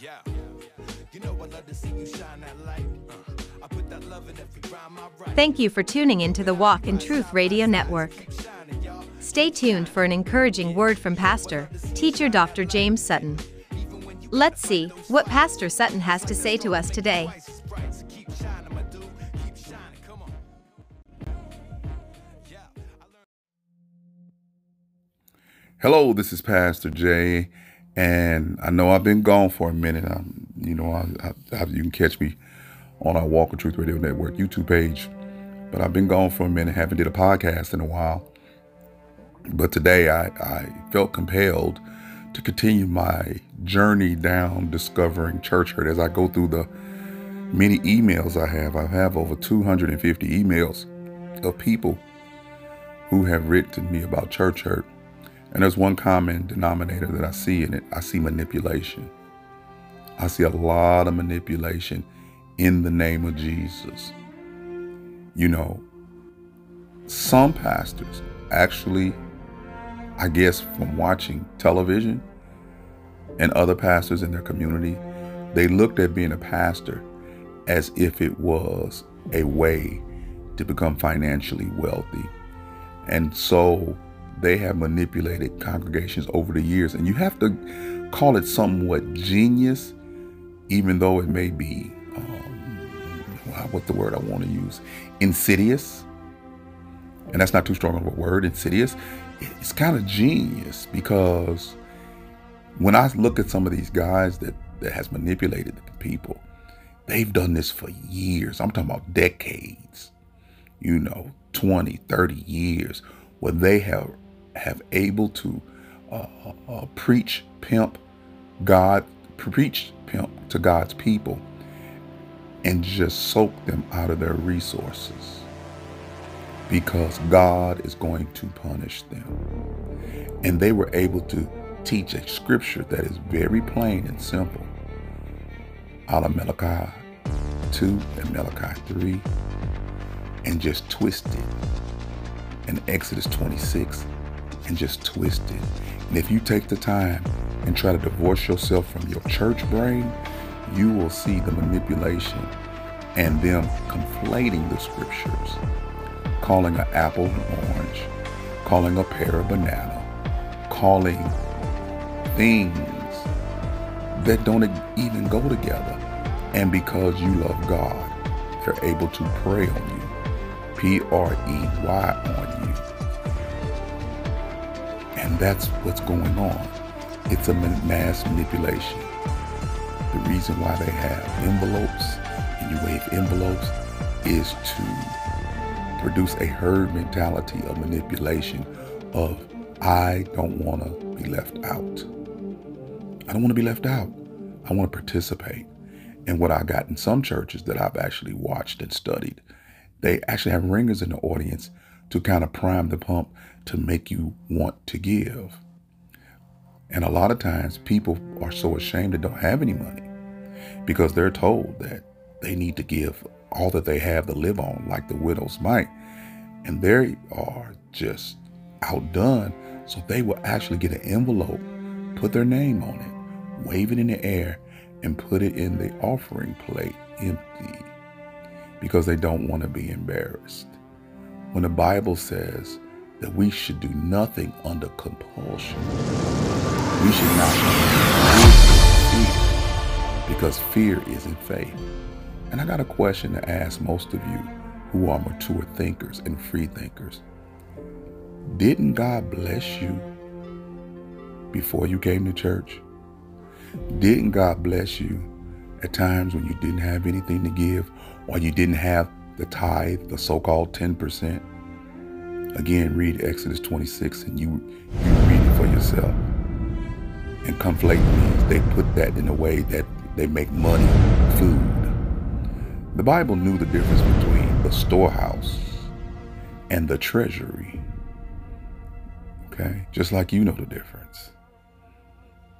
Yeah. You know I love to see you shine that light. Uh, I put that love in every rhyme I write. Thank you for tuning into the Walk in Truth Radio Network. Stay tuned for an encouraging word from Pastor, Teacher Dr. James Sutton. Let's see what Pastor Sutton has to say to us today. Twice as bright, so keep shining, my dude. Keep shining. Come on. Yeah. I learned- Hello, this is Pastor Jay, and I know I've been gone for a minute. Um, you know, I, I, I, you can catch me on our Walk of Truth Radio Network YouTube page, but I've been gone for a minute. Haven't did a podcast in a while, but today I, I felt compelled to continue my journey down discovering church hurt as I go through the many emails I have. I have over 250 emails of people who have written to me about church hurt. And there's one common denominator that I see in it. I see manipulation. I see a lot of manipulation in the name of Jesus. You know, some pastors actually, I guess, from watching television and other pastors in their community, they looked at being a pastor as if it was a way to become financially wealthy. And so they have manipulated congregations over the years. And you have to call it somewhat genius, even though it may be, um, what the word I want to use, insidious. And that's not too strong of a word, insidious. It's kind of genius because when I look at some of these guys that, that has manipulated the people, they've done this for years. I'm talking about decades you know 20 30 years where they have have able to uh, uh, uh, preach pimp god preach pimp to god's people and just soak them out of their resources because god is going to punish them and they were able to teach a scripture that is very plain and simple out of malachi 2 and malachi 3 and just twist it. And Exodus 26 and just twist it. And if you take the time and try to divorce yourself from your church brain, you will see the manipulation and them conflating the scriptures, calling an apple an orange, calling a pear a banana, calling things that don't even go together. And because you love God, they're able to prey on you. P R E Y on you. And that's what's going on. It's a mass manipulation. The reason why they have envelopes and you wave envelopes is to produce a herd mentality of manipulation of I don't want to be left out. I don't want to be left out. I want to participate. And what I got in some churches that I've actually watched and studied, they actually have ringers in the audience to kind of prime the pump to make you want to give. And a lot of times people are so ashamed they don't have any money because they're told that they need to give all that they have to live on, like the widow's mite. And they are just outdone. So they will actually get an envelope, put their name on it, wave it in the air, and put it in the offering plate empty because they don't want to be embarrassed. When the Bible says that we should do nothing under compulsion, we should not fear because fear isn't faith. And I got a question to ask most of you who are mature thinkers and free thinkers. Didn't God bless you before you came to church? Didn't God bless you at times when you didn't have anything to give or you didn't have the tithe, the so-called 10%? Again, read Exodus 26 and you, you read it for yourself. And conflate means they put that in a way that they make money, food. The Bible knew the difference between the storehouse and the treasury. Okay? Just like you know the difference.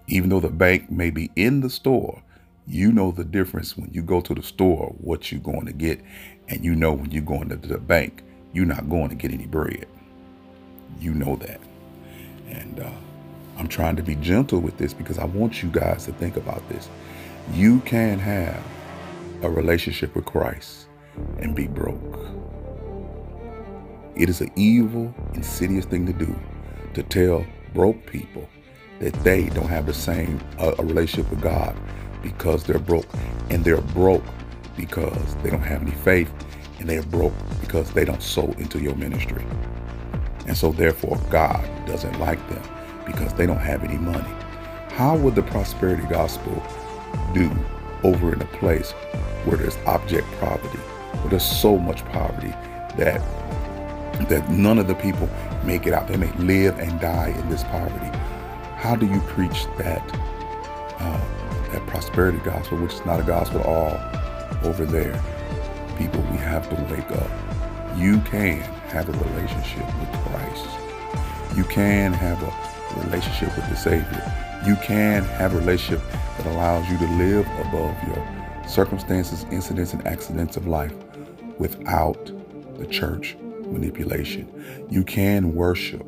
Even though the bank may be in the store, you know the difference when you go to the store, what you're going to get. And you know when you're going to the bank, you're not going to get any bread. You know that. And uh, I'm trying to be gentle with this because I want you guys to think about this. You can have a relationship with Christ and be broke. It is an evil, insidious thing to do to tell broke people that they don't have the same uh, a relationship with God because they're broke, and they're broke because they don't have any faith, and they're broke because they don't sow into your ministry. And so, therefore, God doesn't like them because they don't have any money. How would the prosperity gospel do over in a place where there's object poverty, where there's so much poverty that that none of the people make it out. They may live and die in this poverty. How do you preach that uh, that prosperity gospel, which is not a gospel at all, over there? People, we have to wake up. You can have a relationship with Christ. You can have a relationship with the Savior. You can have a relationship that allows you to live above your circumstances, incidents, and accidents of life without the church manipulation. You can worship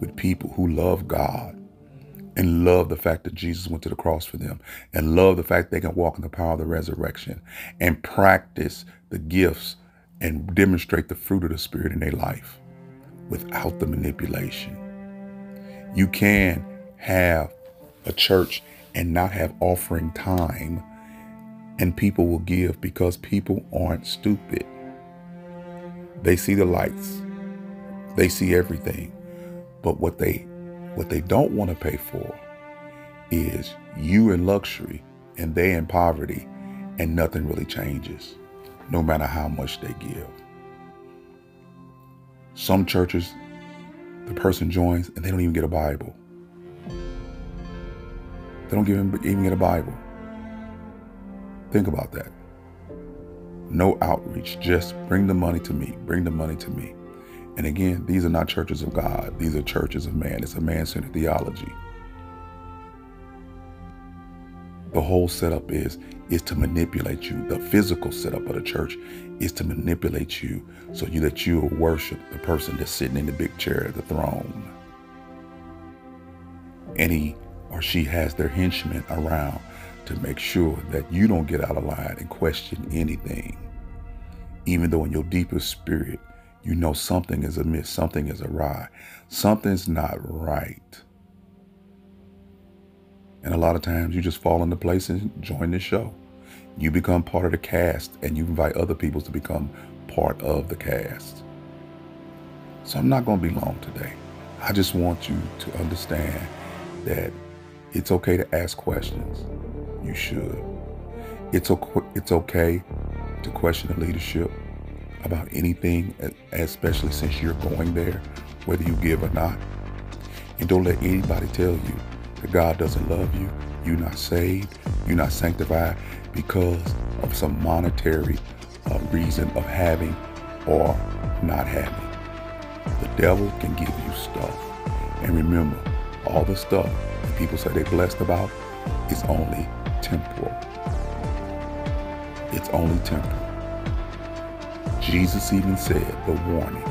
with people who love God and love the fact that Jesus went to the cross for them and love the fact they can walk in the power of the resurrection and practice the gifts and demonstrate the fruit of the Spirit in their life without the manipulation. You can have a church and not have offering time and people will give because people aren't stupid. They see the lights. They see everything. But what they what they don't want to pay for is you in luxury and they in poverty and nothing really changes no matter how much they give. Some churches the person joins and they don't even get a Bible. They don't even, even get a Bible. Think about that. No outreach, just bring the money to me, bring the money to me. And again, these are not churches of God, these are churches of man. It's a man centered theology. The whole setup is is to manipulate you. The physical setup of the church is to manipulate you so you that you will worship the person that's sitting in the big chair, the throne. And he or she has their henchmen around to make sure that you don't get out of line and question anything. Even though in your deepest spirit, you know something is amiss, something is awry, something's not right. And a lot of times you just fall into place and join the show. You become part of the cast and you invite other people to become part of the cast. So I'm not going to be long today. I just want you to understand that it's okay to ask questions you should. It's okay, it's okay to question the leadership about anything, especially since you're going there, whether you give or not. And don't let anybody tell you that God doesn't love you, you're not saved, you're not sanctified because of some monetary uh, reason of having or not having. The devil can give you stuff. And remember, all the stuff that people say they're blessed about is only temporal. It's only temporal. Jesus even said the warning.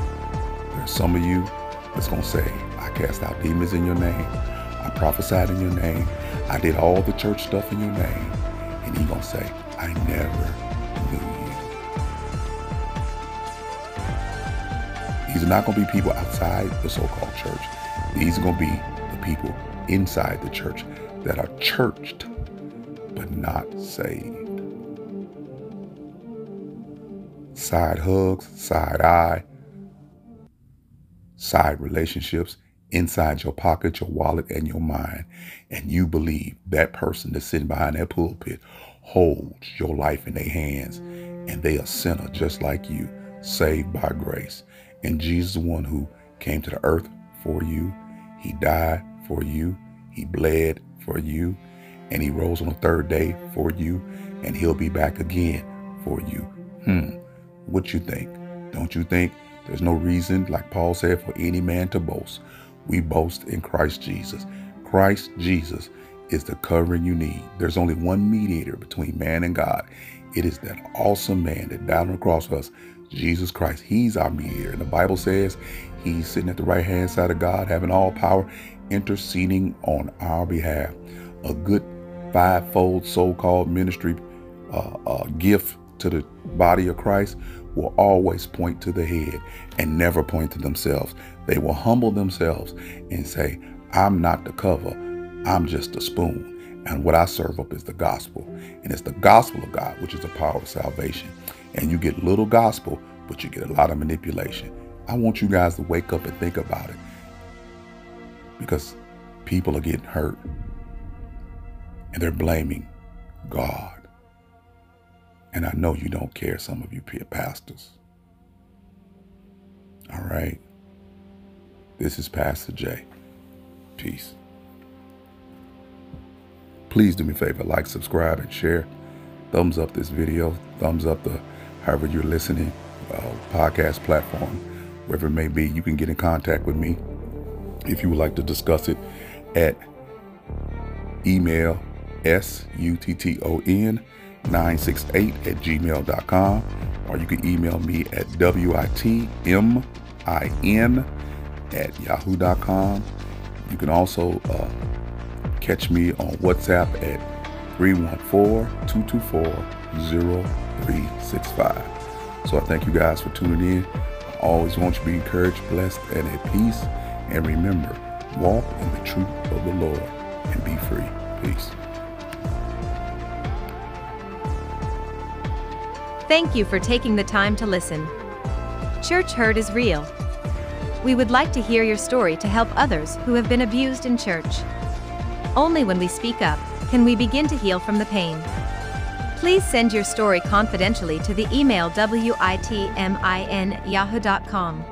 There's some of you that's going to say, I cast out demons in your name. I prophesied in your name. I did all the church stuff in your name. And he's going to say, I never knew you. These are not going to be people outside the so-called church. These are going to be the people inside the church that are churched but not saved. Side hugs, side eye, side relationships inside your pocket, your wallet, and your mind. And you believe that person that's sitting behind that pulpit holds your life in their hands. And they are sinner just like you, saved by grace. And Jesus, the one who came to the earth for you, he died for you, he bled for you, and he rose on the third day for you, and he'll be back again for you. Hmm, what you think? Don't you think there's no reason, like Paul said, for any man to boast? We boast in Christ Jesus. Christ Jesus is the covering you need. There's only one mediator between man and God. It is that awesome man that died on the cross for us, Jesus Christ. He's our mediator. And the Bible says he's sitting at the right hand side of God, having all power, interceding on our behalf. A good fivefold so-called ministry uh, uh, gift to the body of Christ will always point to the head and never point to themselves. They will humble themselves and say, I'm not the cover, I'm just a spoon. And what I serve up is the gospel. And it's the gospel of God, which is the power of salvation. And you get little gospel, but you get a lot of manipulation. I want you guys to wake up and think about it because people are getting hurt and they're blaming God. And I know you don't care, some of you pastors. All right. This is Pastor J. Peace. Please do me a favor, like, subscribe, and share. Thumbs up this video. Thumbs up the however you're listening, uh, podcast platform, wherever it may be. You can get in contact with me if you would like to discuss it at email s-u-t-t-o-n 968 at gmail.com or you can email me at witmin at yahoo.com. You can also uh, catch me on WhatsApp at 314-224-0365. So I thank you guys for tuning in. I always want you to be encouraged, blessed, and at peace. And remember, walk in the truth of the Lord and be free. Peace. Thank you for taking the time to listen. Church hurt is real. We would like to hear your story to help others who have been abused in church. Only when we speak up can we begin to heal from the pain. Please send your story confidentially to the email witmin yahoo.com.